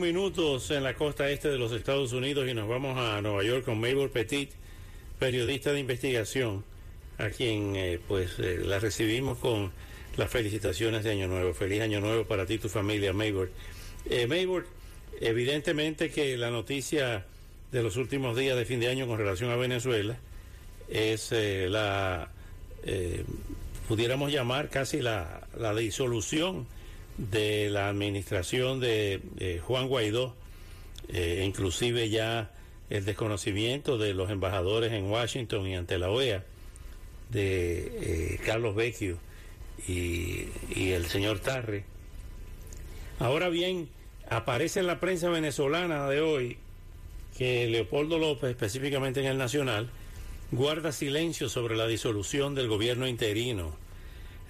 Minutos en la costa este de los Estados Unidos y nos vamos a Nueva York con Mabel Petit, periodista de investigación, a quien eh, pues eh, la recibimos con las felicitaciones de Año Nuevo. Feliz Año Nuevo para ti y tu familia, Mabel. Eh, evidentemente que la noticia de los últimos días de fin de año con relación a Venezuela es eh, la, pudiéramos llamar casi la, la disolución de la administración de eh, Juan Guaidó, eh, inclusive ya el desconocimiento de los embajadores en Washington y ante la OEA, de eh, Carlos Vecchio y, y el señor Tarre. Ahora bien, aparece en la prensa venezolana de hoy que Leopoldo López, específicamente en el Nacional, guarda silencio sobre la disolución del gobierno interino.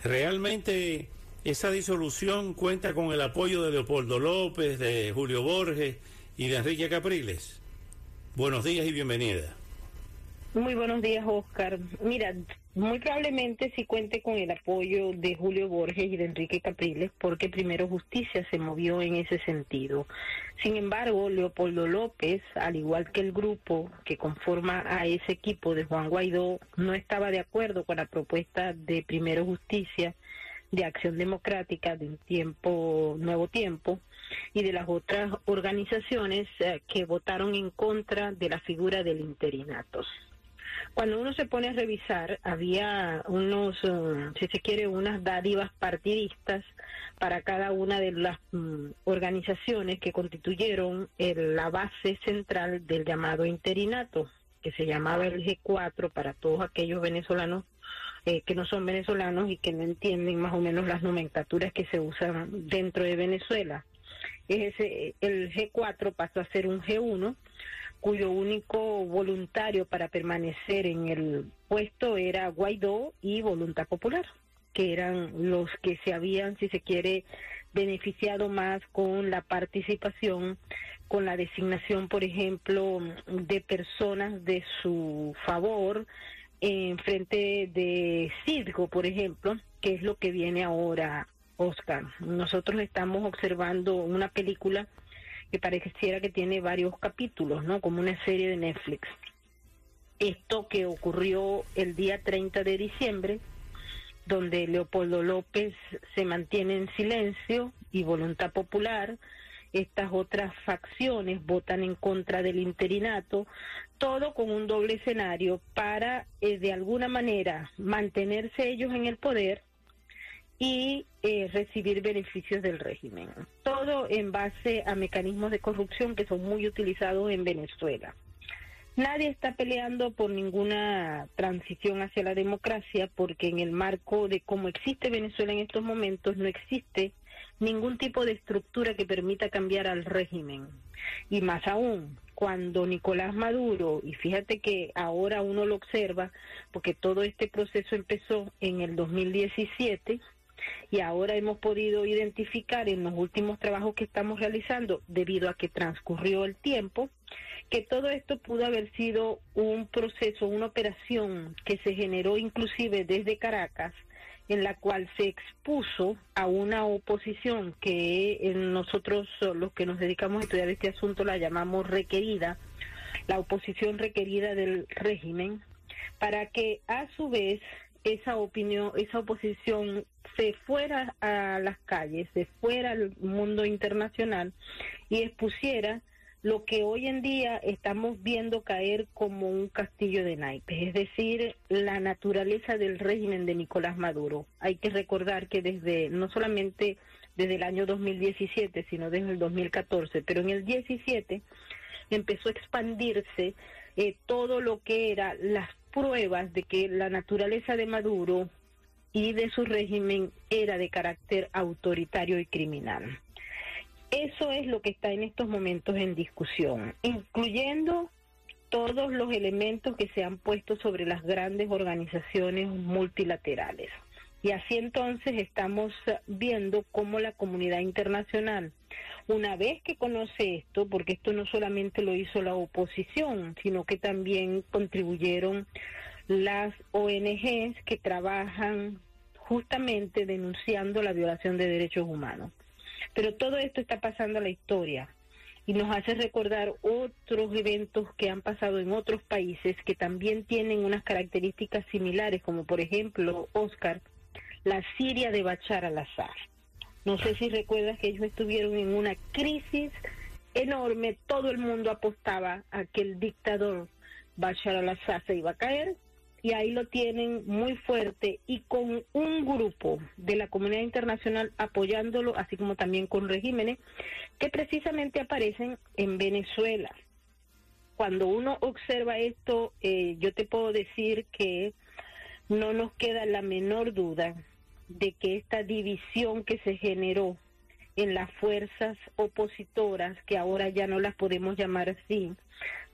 Realmente esa disolución cuenta con el apoyo de Leopoldo López, de Julio Borges y de Enrique Capriles. Buenos días y bienvenida. Muy buenos días, Oscar. Mira, muy probablemente sí cuente con el apoyo de Julio Borges y de Enrique Capriles, porque primero Justicia se movió en ese sentido. Sin embargo, Leopoldo López, al igual que el grupo que conforma a ese equipo de Juan Guaidó, no estaba de acuerdo con la propuesta de Primero Justicia, de Acción Democrática, de un tiempo, Nuevo Tiempo, y de las otras organizaciones eh, que votaron en contra de la figura del interinato. Cuando uno se pone a revisar, había unos, eh, si se quiere, unas dádivas partidistas para cada una de las mm, organizaciones que constituyeron el- la base central del llamado interinato, que se llamaba el G4 para todos aquellos venezolanos eh, que no son venezolanos y que no entienden más o menos las nomenclaturas que se usan dentro de Venezuela. Es ese, el G4 pasó a ser un G1 cuyo único voluntario para permanecer en el puesto era Guaidó y Voluntad Popular, que eran los que se habían, si se quiere, beneficiado más con la participación, con la designación, por ejemplo, de personas de su favor en frente de Cidgo, por ejemplo, que es lo que viene ahora, Oscar. Nosotros estamos observando una película que pareciera que tiene varios capítulos, ¿no? Como una serie de Netflix. Esto que ocurrió el día 30 de diciembre, donde Leopoldo López se mantiene en silencio y voluntad popular, estas otras facciones votan en contra del interinato, todo con un doble escenario para, eh, de alguna manera, mantenerse ellos en el poder y eh, recibir beneficios del régimen. Todo en base a mecanismos de corrupción que son muy utilizados en Venezuela. Nadie está peleando por ninguna transición hacia la democracia porque en el marco de cómo existe Venezuela en estos momentos no existe ningún tipo de estructura que permita cambiar al régimen. Y más aún, cuando Nicolás Maduro, y fíjate que ahora uno lo observa, porque todo este proceso empezó en el 2017, y ahora hemos podido identificar en los últimos trabajos que estamos realizando, debido a que transcurrió el tiempo, que todo esto pudo haber sido un proceso, una operación que se generó inclusive desde Caracas, en la cual se expuso a una oposición que eh, nosotros los que nos dedicamos a estudiar este asunto la llamamos requerida, la oposición requerida del régimen, para que a su vez esa opinión, esa oposición se fuera a las calles, se fuera al mundo internacional y expusiera lo que hoy en día estamos viendo caer como un castillo de naipes, es decir, la naturaleza del régimen de Nicolás Maduro. Hay que recordar que desde, no solamente desde el año 2017, sino desde el 2014, pero en el 17 empezó a expandirse eh, todo lo que era las pruebas de que la naturaleza de Maduro y de su régimen era de carácter autoritario y criminal. Eso es lo que está en estos momentos en discusión, incluyendo todos los elementos que se han puesto sobre las grandes organizaciones multilaterales. Y así entonces estamos viendo cómo la comunidad internacional, una vez que conoce esto, porque esto no solamente lo hizo la oposición, sino que también contribuyeron las ONGs que trabajan justamente denunciando la violación de derechos humanos. Pero todo esto está pasando a la historia y nos hace recordar otros eventos que han pasado en otros países que también tienen unas características similares, como por ejemplo, Oscar, la Siria de Bachar al-Assad. No sé si recuerdas que ellos estuvieron en una crisis enorme, todo el mundo apostaba a que el dictador Bachar al-Assad se iba a caer y ahí lo tienen muy fuerte y con un grupo de la comunidad internacional apoyándolo, así como también con regímenes que precisamente aparecen en Venezuela. Cuando uno observa esto, eh, yo te puedo decir que no nos queda la menor duda de que esta división que se generó en las fuerzas opositoras, que ahora ya no las podemos llamar así,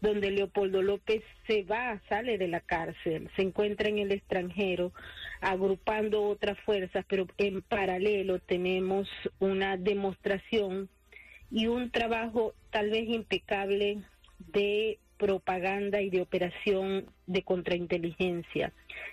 donde Leopoldo López se va, sale de la cárcel, se encuentra en el extranjero, agrupando otras fuerzas, pero en paralelo tenemos una demostración y un trabajo tal vez impecable de propaganda y de operación de contrainteligencia,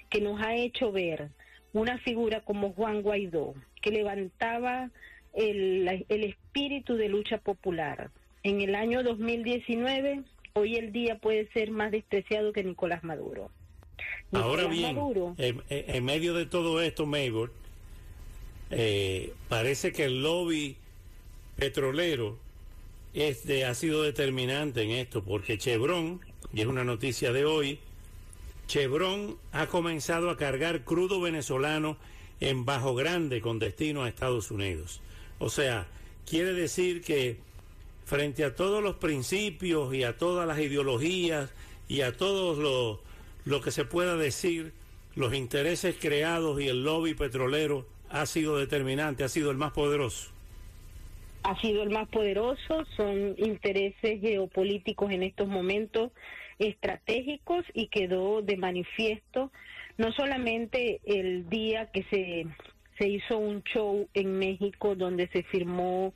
que nos ha hecho ver una figura como Juan Guaidó, que levantaba el, el espíritu de lucha popular. En el año 2019, hoy el día puede ser más despreciado que Nicolás Maduro. Ahora bien, en, medio de todo esto, Maybor, eh, parece que el lobby petrolero este, ha sido determinante en esto, porque Chevron, y es una noticia de hoy, Chevron ha comenzado a cargar crudo venezolano en Bajo Grande con destino a Estados Unidos. O sea, quiere decir que frente a todos los principios y a todas las ideologías y a todo lo, lo que se pueda decir, los intereses creados y el lobby petrolero ha sido determinante, ha sido el más poderoso. Ha sido el más poderoso, son intereses geopolíticos en estos momentos estratégicos y quedó de manifiesto no solamente el día que se se hizo un show en México donde se firmó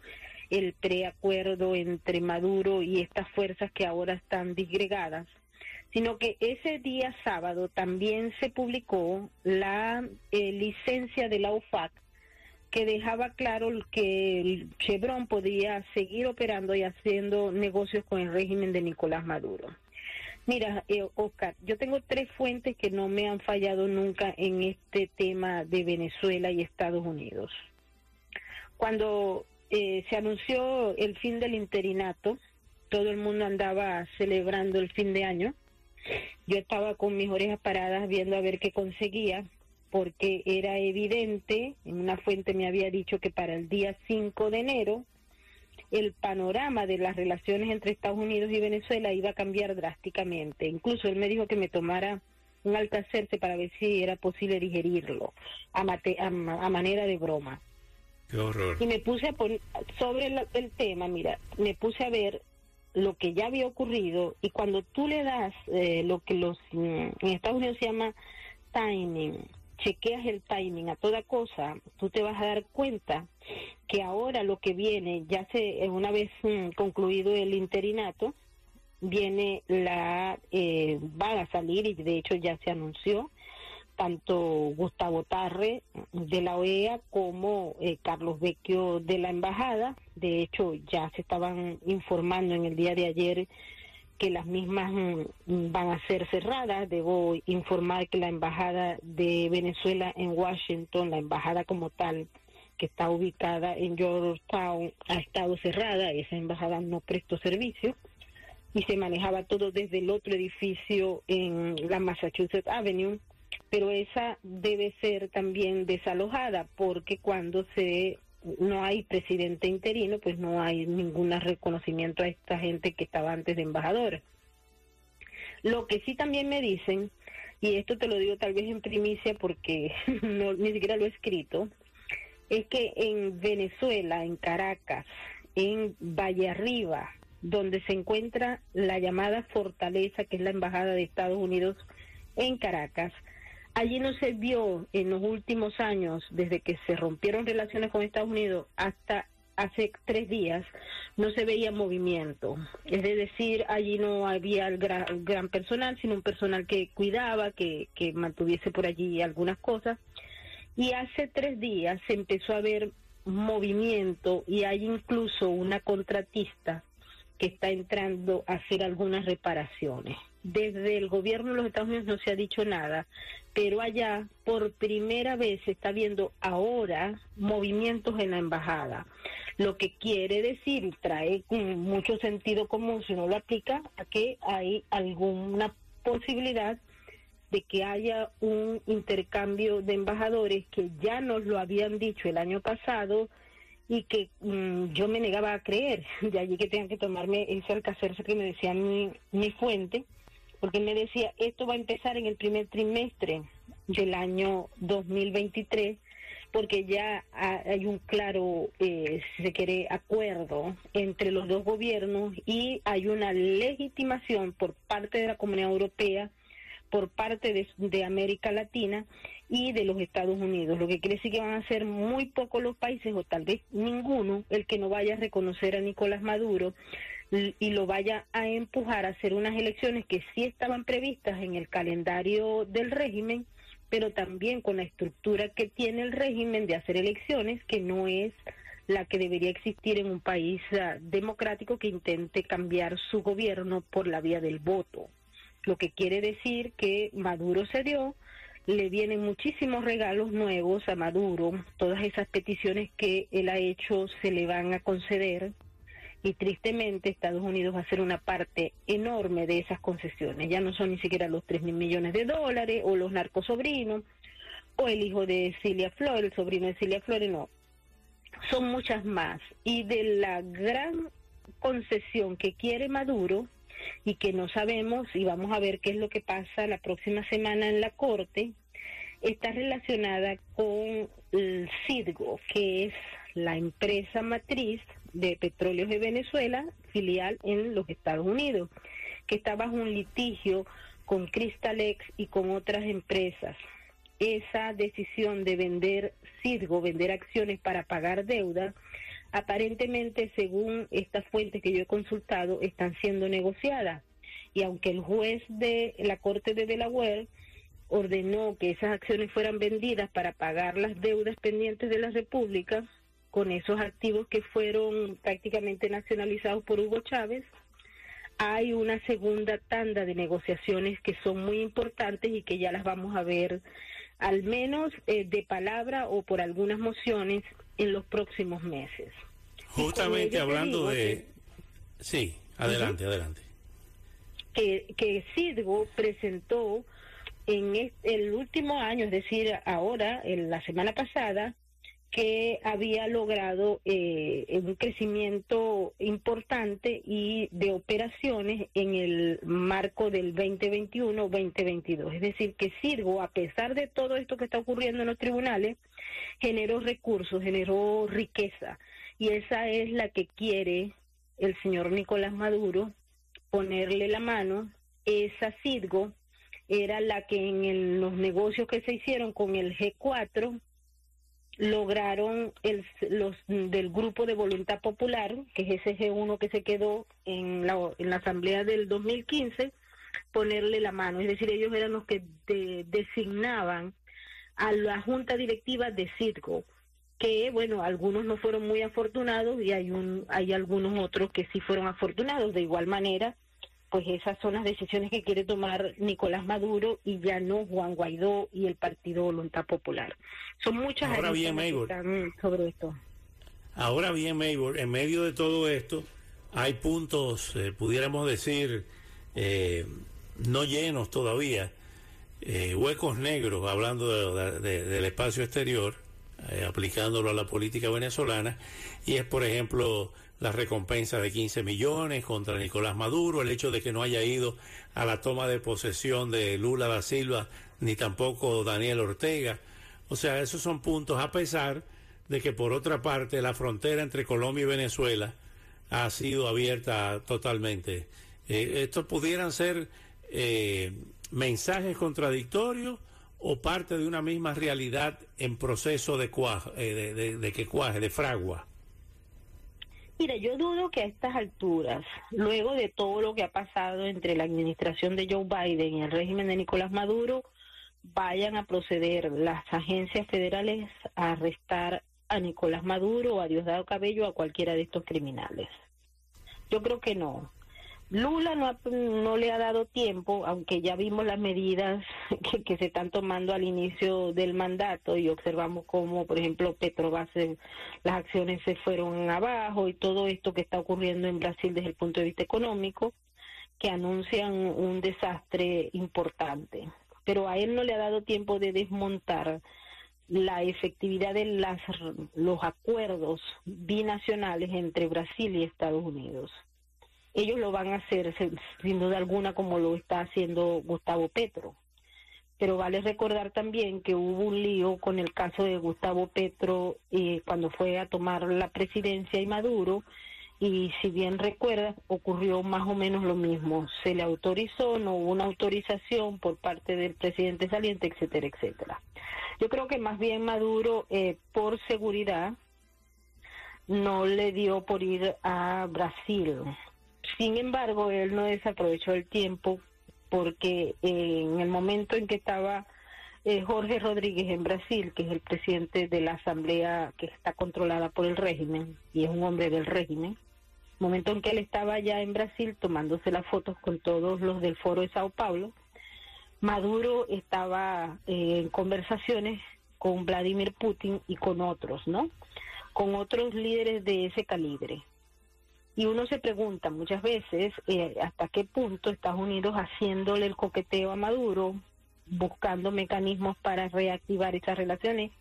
el preacuerdo entre Maduro y estas fuerzas que ahora están disgregadas, sino que ese día sábado también se publicó la eh, licencia de la UFAC que dejaba claro que Chevron podía seguir operando y haciendo negocios con el régimen de Nicolás Maduro. Mira, eh, Oscar, yo tengo tres fuentes que no me han fallado nunca en este tema de Venezuela y Estados Unidos. Cuando eh, se anunció el fin del interinato, todo el mundo andaba celebrando el fin de año. Yo estaba con mis orejas paradas viendo a ver qué conseguía, porque era evidente, una fuente me había dicho que para el día 5 de enero el panorama de las relaciones entre Estados Unidos y Venezuela iba a cambiar drásticamente. Incluso él me dijo que me tomara un alcacerse para ver si era posible digerirlo a, manera de broma. Qué horror. Y me puse a poner, sobre el, tema, mira, me puse a ver lo que ya había ocurrido y cuando tú le das eh, lo que los mm, en Estados Unidos se llama timing, chequeas el timing a toda cosa, tú te vas a dar cuenta que ahora lo que viene, ya se, una vez mm, concluido el interinato, viene la, eh, van a salir y de hecho ya se anunció, tanto Gustavo Tarre de la OEA como eh, Carlos Vecchio de la Embajada. De hecho, ya se estaban informando en el día de ayer que las mismas mm, van a ser cerradas. Debo informar que la Embajada de Venezuela en Washington, la embajada como tal, que está ubicada en Georgetown, ha estado cerrada. Esa embajada no prestó servicio y se manejaba todo desde el otro edificio en la Massachusetts Avenue. Pero esa debe ser también desalojada porque cuando se no hay presidente interino, pues no hay ningún reconocimiento a esta gente que estaba antes de embajadora. Lo que sí también me dicen, y esto te lo digo tal vez en primicia porque no, ni siquiera lo he escrito, es que en Venezuela, en Caracas, en Valle Arriba, donde se encuentra la llamada Fortaleza, que es la Embajada de Estados Unidos en Caracas. Allí no se vio en los últimos años, desde que se rompieron relaciones con Estados Unidos hasta hace tres días, no se veía movimiento. Es decir, allí no había el gran, personal, sino un personal que cuidaba, que, que mantuviese por allí algunas cosas. Y hace tres días se empezó a ver movimiento y hay incluso una contratista que está entrando a hacer algunas reparaciones. Desde el gobierno de los Estados Unidos no se ha dicho nada, pero allá por primera vez se está viendo ahora movimientos en la embajada, lo que quiere decir trae mucho sentido común si no lo aplica a que hay alguna posibilidad de que haya un intercambio de embajadores que ya nos lo habían dicho el año pasado y que mm, yo me negaba a creer, de allí que tengan que tomarme ese alcacerse que me decía mi, mi fuente, porque me decía, esto va a empezar en el primer trimestre del año 2023, porque ya hay un claro, eh, si se quiere, acuerdo entre los dos gobiernos y hay una legitimación por parte de la Comunidad Europea por parte de, de, América Latina y de los Estados Unidos, lo que quiere decir que van a ser muy pocos los países o tal vez ninguno el que no vaya a reconocer a Nicolás Maduro y lo vaya a empujar a hacer unas elecciones que sí estaban previstas en el calendario del régimen, pero también con la estructura que tiene el régimen de hacer elecciones, que no es la que debería existir en un país ah, democrático que intente cambiar su gobierno por la vía del voto. Lo que quiere decir que Maduro se dio, le vienen muchísimos regalos nuevos a Maduro, todas esas peticiones que él ha hecho se le van a conceder y tristemente Estados Unidos va a ser una parte enorme de esas concesiones, ya no son ni siquiera los 3 mil millones de dólares o los narcosobrinos o el hijo de Cilia Flores, el sobrino de Cilia Flores, no, son muchas más. Y de la gran concesión que quiere Maduro, y que no sabemos y vamos a ver qué es lo que pasa la próxima semana en la Corte, está relacionada con el CIDGO, que es la empresa matriz de petróleos de Venezuela, filial en los Estados Unidos, que está bajo un litigio con Crystalex y con otras empresas. Esa decisión de vender CIDGO, vender acciones para pagar deuda, aparentemente, según estas fuentes que yo he consultado, están siendo negociadas. Y aunque el juez de la Corte de Delaware ordenó que esas acciones fueran vendidas para pagar las deudas pendientes de la República, con esos activos que fueron prácticamente nacionalizados por Hugo Chávez, hay una segunda tanda de negociaciones que son muy importantes y que ya las vamos a ver al menos eh, de palabra o por algunas mociones en los próximos meses. Justamente hablando de... Sí, adelante, adelante. Que, que Sidgo presentó en el último año, es decir, ahora, en la semana pasada, que había logrado eh, un crecimiento importante y de operaciones en el marco del 2021-2022. Es decir, que Sirgo, a pesar de todo esto que está ocurriendo en los tribunales, generó recursos, generó riqueza. Y esa es la que quiere el señor Nicolás Maduro ponerle la mano. Esa Sirgo era la que en los negocios que se hicieron con el G4 lograron el, los del grupo de voluntad popular, que es ese G1 que se quedó en la, en la asamblea del 2015, ponerle la mano. Es decir, ellos eran los que designaban a la junta directiva de Circo, que bueno, algunos no fueron muy afortunados y hay un hay algunos otros que sí fueron afortunados de igual manera pues esas son las decisiones que quiere tomar Nicolás Maduro y ya no Juan Guaidó y el Partido Voluntad Popular. Son muchas Ahora bien, Maybor, sobre esto. Ahora bien, Maybor, en medio de todo esto hay puntos, eh, pudiéramos decir, eh, no llenos todavía, eh, huecos negros, hablando del espacio exterior, aplicándolo a la política venezolana, y es, por ejemplo, la recompensa de 15 millones contra Nicolás Maduro, el hecho de que no haya ido a la toma de posesión de Lula da Silva, ni tampoco Daniel Ortega. O sea, esos son puntos, a pesar de que por otra parte la frontera entre Colombia y Venezuela ha sido abierta totalmente. Eh, ¿Estos pudieran ser eh, mensajes contradictorios o parte de una misma realidad en proceso de, de, de, que cuaje, de fragua? Mira, yo dudo que a estas alturas, luego de todo lo que ha pasado entre la administración de Joe Biden y el régimen de Nicolás Maduro, vayan a proceder las agencias federales a arrestar a Nicolás Maduro o a Diosdado Cabello a cualquiera de estos criminales. Yo creo que no. Lula no, no le ha dado tiempo, aunque ya vimos las medidas que, se están tomando al inicio del mandato y observamos cómo, por ejemplo, Petrobras, las acciones se fueron abajo y todo esto que está ocurriendo en Brasil desde el punto de vista económico, que anuncian un desastre importante. Pero a él no le ha dado tiempo de desmontar la efectividad de las, los acuerdos binacionales entre Brasil y Estados Unidos. Ellos lo van a hacer sin duda alguna como lo está haciendo Gustavo Petro. Pero vale recordar también que hubo un lío con el caso de Gustavo Petro eh, cuando fue a tomar la presidencia y Maduro y si bien recuerdas, ocurrió más o menos lo mismo. Se le autorizó, no hubo una autorización por parte del presidente saliente, etcétera, etcétera. Yo creo que más bien Maduro, eh, por seguridad, no le dio por ir a Brasil. Sin embargo, él no desaprovechó el tiempo porque en el momento en que estaba eh, Jorge Rodríguez en Brasil, que es el presidente de la asamblea que está controlada por el régimen y es un hombre del régimen, momento en que él estaba ya en Brasil tomándose las fotos con todos los del foro de Sao Paulo, Maduro estaba eh, en conversaciones con Vladimir Putin y con otros, ¿no? Con otros líderes de ese calibre. Y uno se pregunta muchas veces eh, hasta qué punto Estados Unidos haciéndole el coqueteo a Maduro, buscando mecanismos para reactivar esas relaciones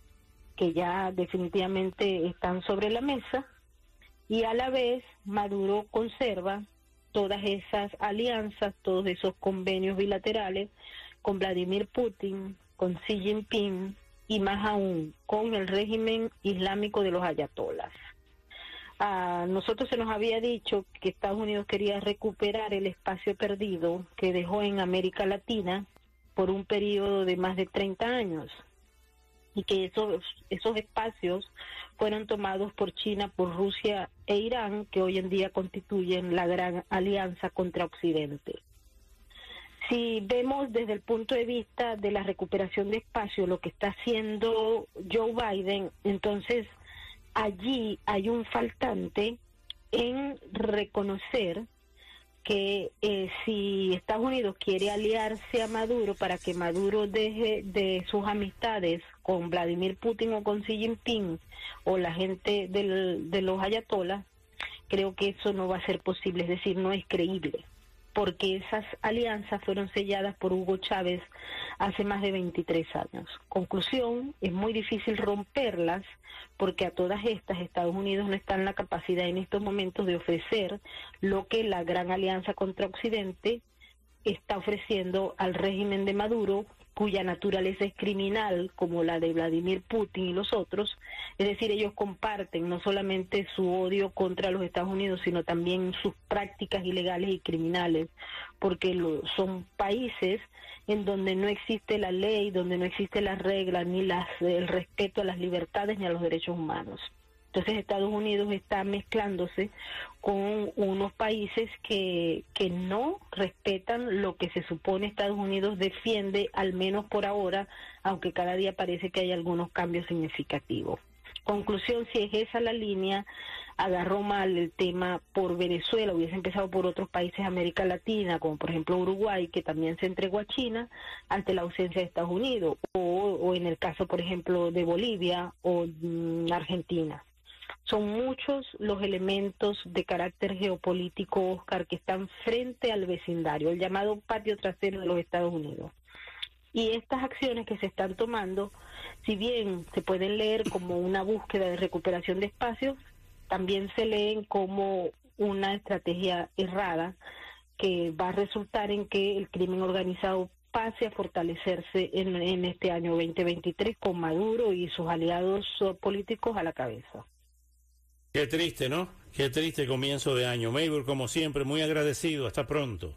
que ya definitivamente están sobre la mesa, y a la vez Maduro conserva todas esas alianzas, todos esos convenios bilaterales con Vladimir Putin, con Xi Jinping y más aún con el régimen islámico de los ayatolas. A nosotros se nos había dicho que Estados Unidos quería recuperar el espacio perdido que dejó en América Latina por un periodo de más de 30 años y que esos, esos espacios fueron tomados por China, por Rusia e Irán, que hoy en día constituyen la gran alianza contra Occidente. Si vemos desde el punto de vista de la recuperación de espacio lo que está haciendo Joe Biden, entonces allí hay un faltante en reconocer que eh, si Estados Unidos quiere aliarse a Maduro para que Maduro deje de sus amistades con Vladimir Putin o con Xi Jinping o la gente de los ayatolas, creo que eso no va a ser posible, es decir, no es creíble porque esas alianzas fueron selladas por Hugo Chávez hace más de 23 años. Conclusión, es muy difícil romperlas porque a todas estas Estados Unidos no está en la capacidad en estos momentos de ofrecer lo que la gran alianza contra Occidente está ofreciendo al régimen de Maduro cuya naturaleza es criminal, como la de Vladimir Putin y los otros, es decir, ellos comparten no solamente su odio contra los Estados Unidos, sino también sus prácticas ilegales y criminales, porque son países en donde no existe la ley, donde no existe la regla, ni las, el respeto a las libertades ni a los derechos humanos. Entonces Estados Unidos está mezclándose con unos países que, que no respetan lo que se supone Estados Unidos defiende, al menos por ahora, aunque cada día parece que hay algunos cambios significativos. Conclusión, si es esa la línea, agarró mal el tema por Venezuela, hubiese empezado por otros países de América Latina, como por ejemplo Uruguay, que también se entregó a China ante la ausencia de Estados Unidos, o, o en el caso, por ejemplo, de Bolivia o mm, Argentina. Son muchos los elementos de carácter geopolítico, Oscar, que están frente al vecindario, el llamado patio trasero de los Estados Unidos. Y estas acciones que se están tomando, si bien se pueden leer como una búsqueda de recuperación de espacios, también se leen como una estrategia errada que va a resultar en que el crimen organizado pase a fortalecerse en, en este año 2023 con Maduro y sus aliados políticos a la cabeza. Qué triste, ¿no? Qué triste comienzo de año. Maybor, como siempre, muy agradecido. Hasta pronto.